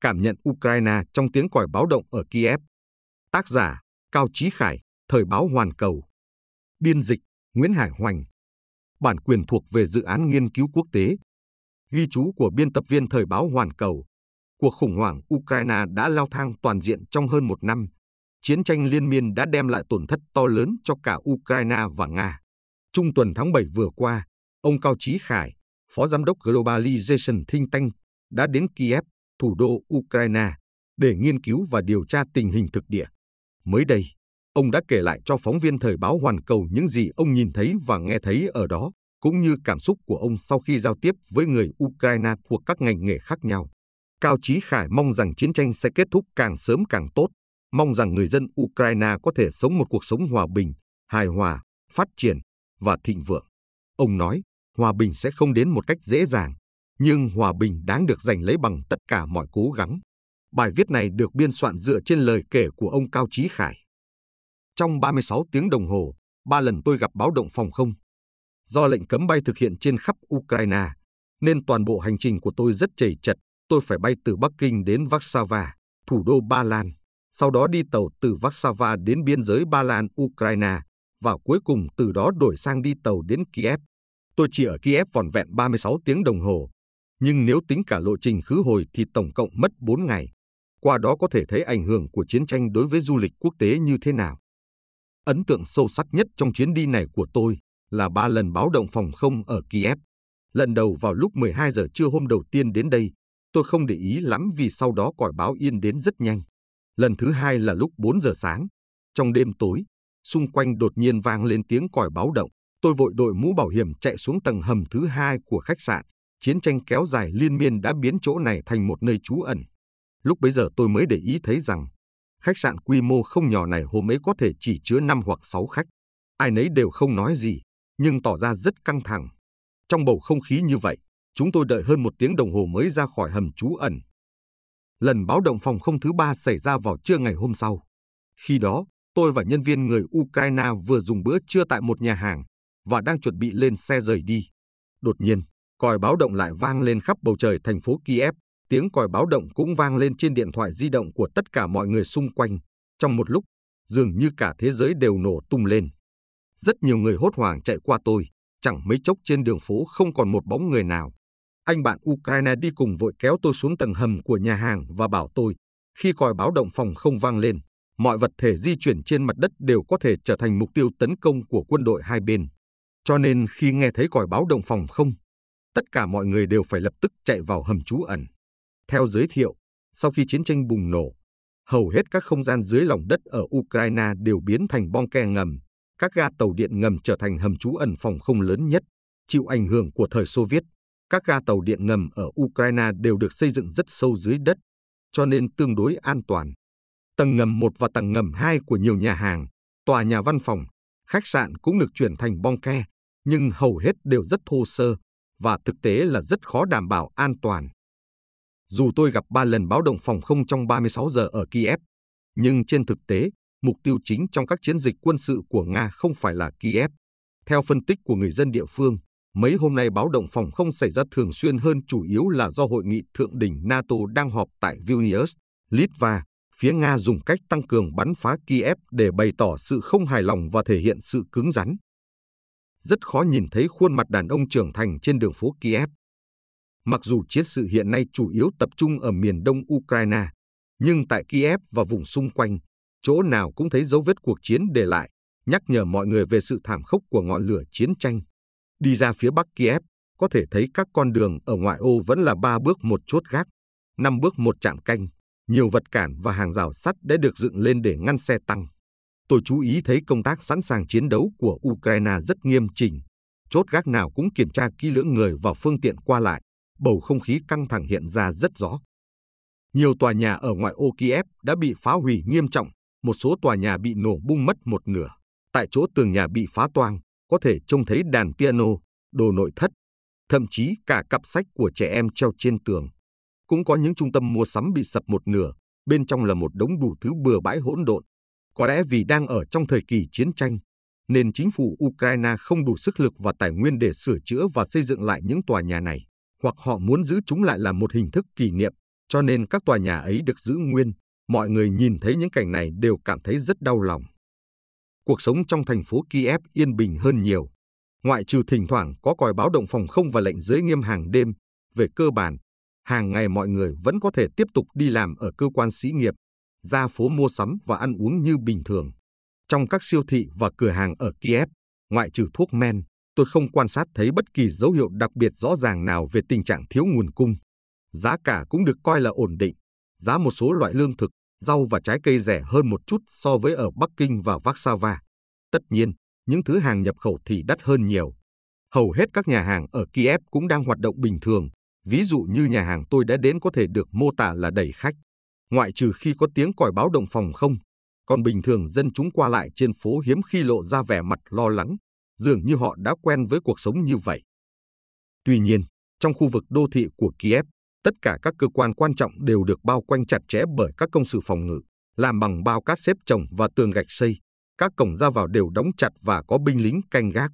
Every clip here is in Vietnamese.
Cảm nhận Ukraine trong tiếng còi báo động ở Kiev. Tác giả Cao Chí Khải, Thời báo Hoàn Cầu. Biên dịch Nguyễn Hải Hoành. Bản quyền thuộc về dự án nghiên cứu quốc tế. Ghi chú của biên tập viên Thời báo Hoàn Cầu. Cuộc khủng hoảng Ukraine đã lao thang toàn diện trong hơn một năm. Chiến tranh liên miên đã đem lại tổn thất to lớn cho cả Ukraine và Nga. Trung tuần tháng 7 vừa qua, ông Cao Chí Khải, Phó Giám đốc Globalization Think Tank, đã đến Kiev, thủ đô Ukraine, để nghiên cứu và điều tra tình hình thực địa. Mới đây, ông đã kể lại cho phóng viên Thời báo Hoàn Cầu những gì ông nhìn thấy và nghe thấy ở đó, cũng như cảm xúc của ông sau khi giao tiếp với người Ukraine thuộc các ngành nghề khác nhau. Cao Chí Khải mong rằng chiến tranh sẽ kết thúc càng sớm càng tốt, mong rằng người dân Ukraine có thể sống một cuộc sống hòa bình, hài hòa, phát triển và thịnh vượng. Ông nói, hòa bình sẽ không đến một cách dễ dàng, nhưng hòa bình đáng được giành lấy bằng tất cả mọi cố gắng. Bài viết này được biên soạn dựa trên lời kể của ông Cao Chí Khải. Trong 36 tiếng đồng hồ, ba lần tôi gặp báo động phòng không. Do lệnh cấm bay thực hiện trên khắp Ukraine, nên toàn bộ hành trình của tôi rất chảy chật. Tôi phải bay từ Bắc Kinh đến Warsaw, thủ đô Ba Lan, sau đó đi tàu từ Warsaw đến biên giới Ba Lan, Ukraine, và cuối cùng từ đó đổi sang đi tàu đến Kiev. Tôi chỉ ở Kiev vòn vẹn 36 tiếng đồng hồ, nhưng nếu tính cả lộ trình khứ hồi thì tổng cộng mất 4 ngày. Qua đó có thể thấy ảnh hưởng của chiến tranh đối với du lịch quốc tế như thế nào. Ấn tượng sâu sắc nhất trong chuyến đi này của tôi là ba lần báo động phòng không ở Kiev. Lần đầu vào lúc 12 giờ trưa hôm đầu tiên đến đây, tôi không để ý lắm vì sau đó còi báo yên đến rất nhanh. Lần thứ hai là lúc 4 giờ sáng. Trong đêm tối, xung quanh đột nhiên vang lên tiếng còi báo động. Tôi vội đội mũ bảo hiểm chạy xuống tầng hầm thứ hai của khách sạn. Chiến tranh kéo dài liên miên đã biến chỗ này thành một nơi trú ẩn. Lúc bấy giờ tôi mới để ý thấy rằng khách sạn quy mô không nhỏ này hôm ấy có thể chỉ chứa 5 hoặc 6 khách. Ai nấy đều không nói gì, nhưng tỏ ra rất căng thẳng. Trong bầu không khí như vậy, chúng tôi đợi hơn một tiếng đồng hồ mới ra khỏi hầm trú ẩn. Lần báo động phòng không thứ ba xảy ra vào trưa ngày hôm sau. Khi đó, tôi và nhân viên người Ukraine vừa dùng bữa trưa tại một nhà hàng và đang chuẩn bị lên xe rời đi. Đột nhiên, còi báo động lại vang lên khắp bầu trời thành phố Kiev. Tiếng còi báo động cũng vang lên trên điện thoại di động của tất cả mọi người xung quanh. Trong một lúc, dường như cả thế giới đều nổ tung lên. Rất nhiều người hốt hoảng chạy qua tôi, chẳng mấy chốc trên đường phố không còn một bóng người nào. Anh bạn Ukraine đi cùng vội kéo tôi xuống tầng hầm của nhà hàng và bảo tôi, khi còi báo động phòng không vang lên, mọi vật thể di chuyển trên mặt đất đều có thể trở thành mục tiêu tấn công của quân đội hai bên. Cho nên khi nghe thấy còi báo động phòng không, tất cả mọi người đều phải lập tức chạy vào hầm trú ẩn. Theo giới thiệu, sau khi chiến tranh bùng nổ, hầu hết các không gian dưới lòng đất ở Ukraine đều biến thành bong ke ngầm, các ga tàu điện ngầm trở thành hầm trú ẩn phòng không lớn nhất, chịu ảnh hưởng của thời Xô Viết. Các ga tàu điện ngầm ở Ukraine đều được xây dựng rất sâu dưới đất, cho nên tương đối an toàn. Tầng ngầm 1 và tầng ngầm 2 của nhiều nhà hàng, tòa nhà văn phòng, khách sạn cũng được chuyển thành bong ke, nhưng hầu hết đều rất thô sơ và thực tế là rất khó đảm bảo an toàn. Dù tôi gặp 3 lần báo động phòng không trong 36 giờ ở Kiev, nhưng trên thực tế, mục tiêu chính trong các chiến dịch quân sự của Nga không phải là Kiev. Theo phân tích của người dân địa phương, mấy hôm nay báo động phòng không xảy ra thường xuyên hơn chủ yếu là do hội nghị thượng đỉnh NATO đang họp tại Vilnius, Litva. Phía Nga dùng cách tăng cường bắn phá Kiev để bày tỏ sự không hài lòng và thể hiện sự cứng rắn. Rất khó nhìn thấy khuôn mặt đàn ông trưởng thành trên đường phố Kiev. Mặc dù chiến sự hiện nay chủ yếu tập trung ở miền đông Ukraine, nhưng tại Kiev và vùng xung quanh, chỗ nào cũng thấy dấu vết cuộc chiến để lại, nhắc nhở mọi người về sự thảm khốc của ngọn lửa chiến tranh. Đi ra phía bắc Kiev, có thể thấy các con đường ở ngoại ô vẫn là ba bước một chốt gác, năm bước một trạm canh, nhiều vật cản và hàng rào sắt đã được dựng lên để ngăn xe tăng. Tôi chú ý thấy công tác sẵn sàng chiến đấu của Ukraine rất nghiêm chỉnh. Chốt gác nào cũng kiểm tra kỹ lưỡng người và phương tiện qua lại, bầu không khí căng thẳng hiện ra rất rõ. Nhiều tòa nhà ở ngoại ô Kiev đã bị phá hủy nghiêm trọng, một số tòa nhà bị nổ bung mất một nửa. Tại chỗ tường nhà bị phá toang, có thể trông thấy đàn piano, đồ nội thất, thậm chí cả cặp sách của trẻ em treo trên tường. Cũng có những trung tâm mua sắm bị sập một nửa, bên trong là một đống đủ thứ bừa bãi hỗn độn. Có lẽ vì đang ở trong thời kỳ chiến tranh, nên chính phủ Ukraine không đủ sức lực và tài nguyên để sửa chữa và xây dựng lại những tòa nhà này, hoặc họ muốn giữ chúng lại là một hình thức kỷ niệm, cho nên các tòa nhà ấy được giữ nguyên. Mọi người nhìn thấy những cảnh này đều cảm thấy rất đau lòng. Cuộc sống trong thành phố Kiev yên bình hơn nhiều. Ngoại trừ thỉnh thoảng có còi báo động phòng không và lệnh giới nghiêm hàng đêm, về cơ bản, hàng ngày mọi người vẫn có thể tiếp tục đi làm ở cơ quan sĩ nghiệp, ra phố mua sắm và ăn uống như bình thường. Trong các siêu thị và cửa hàng ở Kiev, ngoại trừ thuốc men, tôi không quan sát thấy bất kỳ dấu hiệu đặc biệt rõ ràng nào về tình trạng thiếu nguồn cung. Giá cả cũng được coi là ổn định. Giá một số loại lương thực, rau và trái cây rẻ hơn một chút so với ở Bắc Kinh và Warsaw. Tất nhiên, những thứ hàng nhập khẩu thì đắt hơn nhiều. Hầu hết các nhà hàng ở Kiev cũng đang hoạt động bình thường, ví dụ như nhà hàng tôi đã đến có thể được mô tả là đầy khách. Ngoại trừ khi có tiếng còi báo động phòng không, còn bình thường dân chúng qua lại trên phố hiếm khi lộ ra vẻ mặt lo lắng, dường như họ đã quen với cuộc sống như vậy. Tuy nhiên, trong khu vực đô thị của Kiev, tất cả các cơ quan quan trọng đều được bao quanh chặt chẽ bởi các công sự phòng ngự, làm bằng bao cát xếp chồng và tường gạch xây. Các cổng ra vào đều đóng chặt và có binh lính canh gác.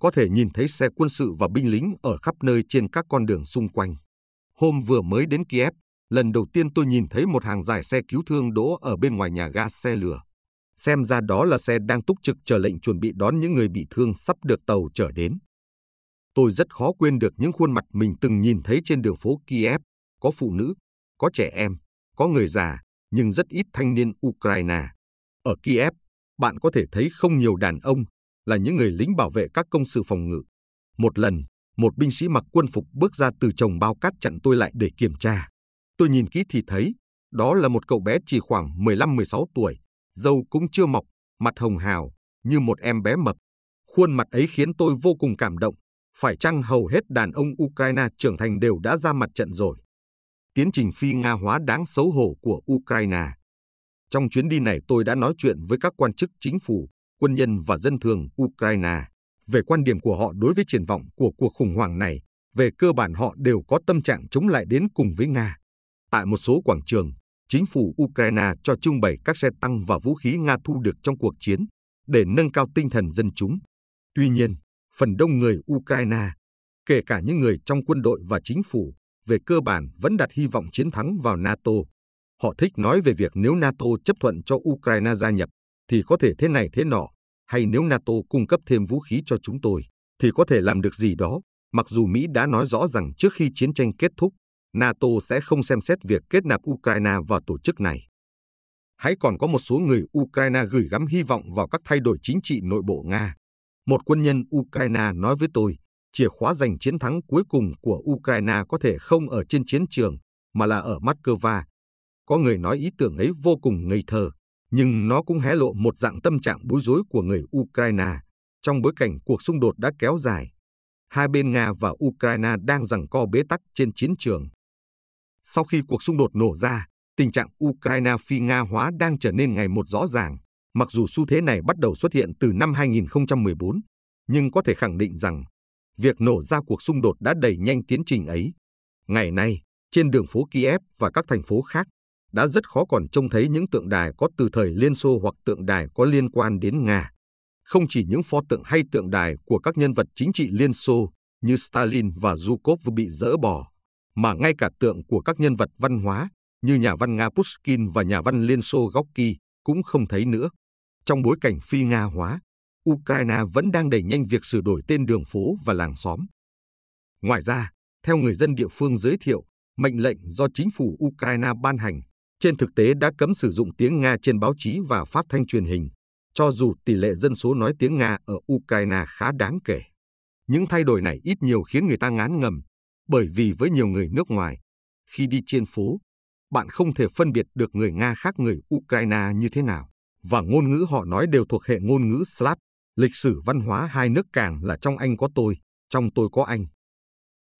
Có thể nhìn thấy xe quân sự và binh lính ở khắp nơi trên các con đường xung quanh. Hôm vừa mới đến Kiev, lần đầu tiên tôi nhìn thấy một hàng dài xe cứu thương đỗ ở bên ngoài nhà ga xe lửa. Xem ra đó là xe đang túc trực chờ lệnh chuẩn bị đón những người bị thương sắp được tàu chở đến. Tôi rất khó quên được những khuôn mặt mình từng nhìn thấy trên đường phố Kiev, có phụ nữ, có trẻ em, có người già, nhưng rất ít thanh niên Ukraine. Ở Kiev, bạn có thể thấy không nhiều đàn ông, là những người lính bảo vệ các công sự phòng ngự. Một lần, một binh sĩ mặc quân phục bước ra từ chồng bao cát chặn tôi lại để kiểm tra. Tôi nhìn kỹ thì thấy, đó là một cậu bé chỉ khoảng 15-16 tuổi, dâu cũng chưa mọc, mặt hồng hào, như một em bé mập. Khuôn mặt ấy khiến tôi vô cùng cảm động, phải chăng hầu hết đàn ông Ukraine trưởng thành đều đã ra mặt trận rồi. Tiến trình phi Nga hóa đáng xấu hổ của Ukraine. Trong chuyến đi này tôi đã nói chuyện với các quan chức chính phủ, quân nhân và dân thường Ukraine về quan điểm của họ đối với triển vọng của cuộc khủng hoảng này. Về cơ bản họ đều có tâm trạng chống lại đến cùng với Nga. Tại một số quảng trường, chính phủ Ukraine cho trưng bày các xe tăng và vũ khí Nga thu được trong cuộc chiến để nâng cao tinh thần dân chúng. Tuy nhiên, phần đông người Ukraine, kể cả những người trong quân đội và chính phủ, về cơ bản vẫn đặt hy vọng chiến thắng vào NATO. Họ thích nói về việc nếu NATO chấp thuận cho Ukraine gia nhập, thì có thể thế này thế nọ, hay nếu NATO cung cấp thêm vũ khí cho chúng tôi, thì có thể làm được gì đó, mặc dù Mỹ đã nói rõ rằng trước khi chiến tranh kết thúc, NATO sẽ không xem xét việc kết nạp Ukraine vào tổ chức này. Hãy còn có một số người Ukraine gửi gắm hy vọng vào các thay đổi chính trị nội bộ Nga. Một quân nhân Ukraine nói với tôi, chìa khóa giành chiến thắng cuối cùng của Ukraine có thể không ở trên chiến trường, mà là ở Moscow. Có người nói ý tưởng ấy vô cùng ngây thơ, nhưng nó cũng hé lộ một dạng tâm trạng bối rối của người Ukraine trong bối cảnh cuộc xung đột đã kéo dài. Hai bên Nga và Ukraine đang giằng co bế tắc trên chiến trường. Sau khi cuộc xung đột nổ ra, tình trạng Ukraine phi Nga hóa đang trở nên ngày một rõ ràng. Mặc dù xu thế này bắt đầu xuất hiện từ năm 2014, nhưng có thể khẳng định rằng việc nổ ra cuộc xung đột đã đẩy nhanh tiến trình ấy. Ngày nay, trên đường phố Kiev và các thành phố khác, đã rất khó còn trông thấy những tượng đài có từ thời Liên Xô hoặc tượng đài có liên quan đến Nga. Không chỉ những pho tượng hay tượng đài của các nhân vật chính trị Liên Xô như Stalin và Zhukov bị dỡ bỏ, mà ngay cả tượng của các nhân vật văn hóa như nhà văn Nga Pushkin và nhà văn Liên Xô Gorky cũng không thấy nữa. Trong bối cảnh phi Nga hóa, Ukraine vẫn đang đẩy nhanh việc sửa đổi tên đường phố và làng xóm. Ngoài ra, theo người dân địa phương giới thiệu, mệnh lệnh do chính phủ Ukraine ban hành, trên thực tế đã cấm sử dụng tiếng Nga trên báo chí và phát thanh truyền hình, cho dù tỷ lệ dân số nói tiếng Nga ở Ukraine khá đáng kể. Những thay đổi này ít nhiều khiến người ta ngán ngầm, bởi vì với nhiều người nước ngoài, khi đi trên phố, bạn không thể phân biệt được người Nga khác người Ukraine như thế nào, và ngôn ngữ họ nói đều thuộc hệ ngôn ngữ Slav. Lịch sử văn hóa hai nước càng là trong anh có tôi, trong tôi có anh.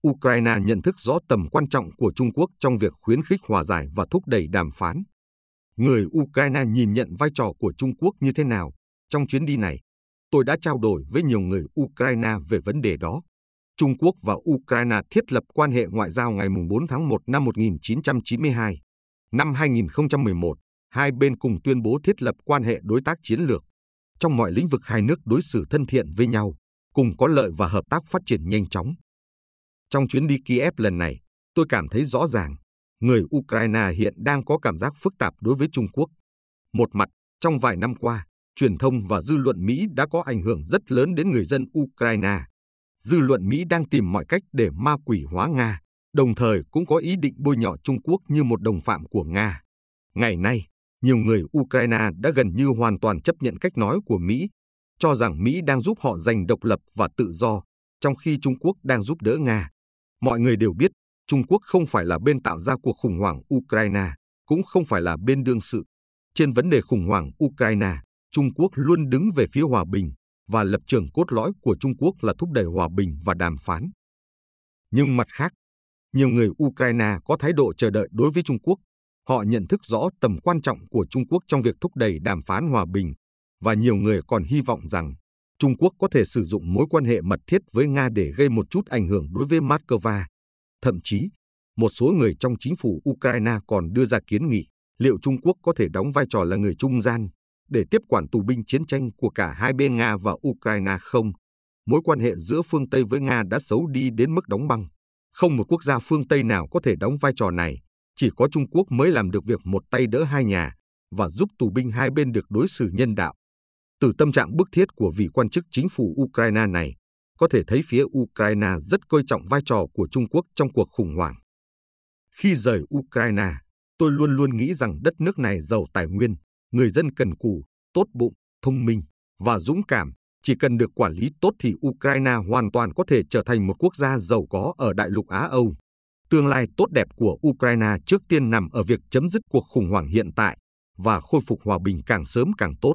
Ukraine nhận thức rõ tầm quan trọng của Trung Quốc trong việc khuyến khích hòa giải và thúc đẩy đàm phán. Người Ukraine nhìn nhận vai trò của Trung Quốc như thế nào trong chuyến đi này? Tôi đã trao đổi với nhiều người Ukraine về vấn đề đó. Trung Quốc và Ukraine thiết lập quan hệ ngoại giao ngày 4 tháng 1 năm 1992. Năm 2011, hai bên cùng tuyên bố thiết lập quan hệ đối tác chiến lược. Trong mọi lĩnh vực hai nước đối xử thân thiện với nhau, cùng có lợi và hợp tác phát triển nhanh chóng. Trong chuyến đi Kiev lần này, tôi cảm thấy rõ ràng, người Ukraine hiện đang có cảm giác phức tạp đối với Trung Quốc. Một mặt, trong vài năm qua, truyền thông và dư luận Mỹ đã có ảnh hưởng rất lớn đến người dân Ukraine. Dư luận Mỹ đang tìm mọi cách để ma quỷ hóa Nga, đồng thời cũng có ý định bôi nhọ Trung Quốc như một đồng phạm của Nga. Ngày nay, nhiều người Ukraine đã gần như hoàn toàn chấp nhận cách nói của Mỹ, cho rằng Mỹ đang giúp họ giành độc lập và tự do, trong khi Trung Quốc đang giúp đỡ Nga. Mọi người đều biết Trung Quốc không phải là bên tạo ra cuộc khủng hoảng Ukraine, cũng không phải là bên đương sự. Trên vấn đề khủng hoảng Ukraine, Trung Quốc luôn đứng về phía hòa bình và lập trường cốt lõi của Trung Quốc là thúc đẩy hòa bình và đàm phán. Nhưng mặt khác, nhiều người Ukraine có thái độ chờ đợi đối với Trung Quốc. Họ nhận thức rõ tầm quan trọng của Trung Quốc trong việc thúc đẩy đàm phán hòa bình và nhiều người còn hy vọng rằng Trung Quốc có thể sử dụng mối quan hệ mật thiết với Nga để gây một chút ảnh hưởng đối với Moscow. Thậm chí, một số người trong chính phủ Ukraine còn đưa ra kiến nghị liệu Trung Quốc có thể đóng vai trò là người trung gian để tiếp quản tù binh chiến tranh của cả hai bên Nga và Ukraine không. Mối quan hệ giữa phương Tây với Nga đã xấu đi đến mức đóng băng. Không một quốc gia phương Tây nào có thể đóng vai trò này, chỉ có Trung Quốc mới làm được việc một tay đỡ hai nhà và giúp tù binh hai bên được đối xử nhân đạo. Từ tâm trạng bức thiết của vị quan chức chính phủ Ukraine này, có thể thấy phía Ukraine rất coi trọng vai trò của Trung Quốc trong cuộc khủng hoảng. Khi rời Ukraine, tôi luôn luôn nghĩ rằng đất nước này giàu tài nguyên, người dân cần cù, tốt bụng, thông minh và dũng cảm. Chỉ cần được quản lý tốt thì Ukraine hoàn toàn có thể trở thành một quốc gia giàu có ở đại lục Á Âu. Tương lai tốt đẹp của Ukraine trước tiên nằm ở việc chấm dứt cuộc khủng hoảng hiện tại và khôi phục hòa bình càng sớm càng tốt.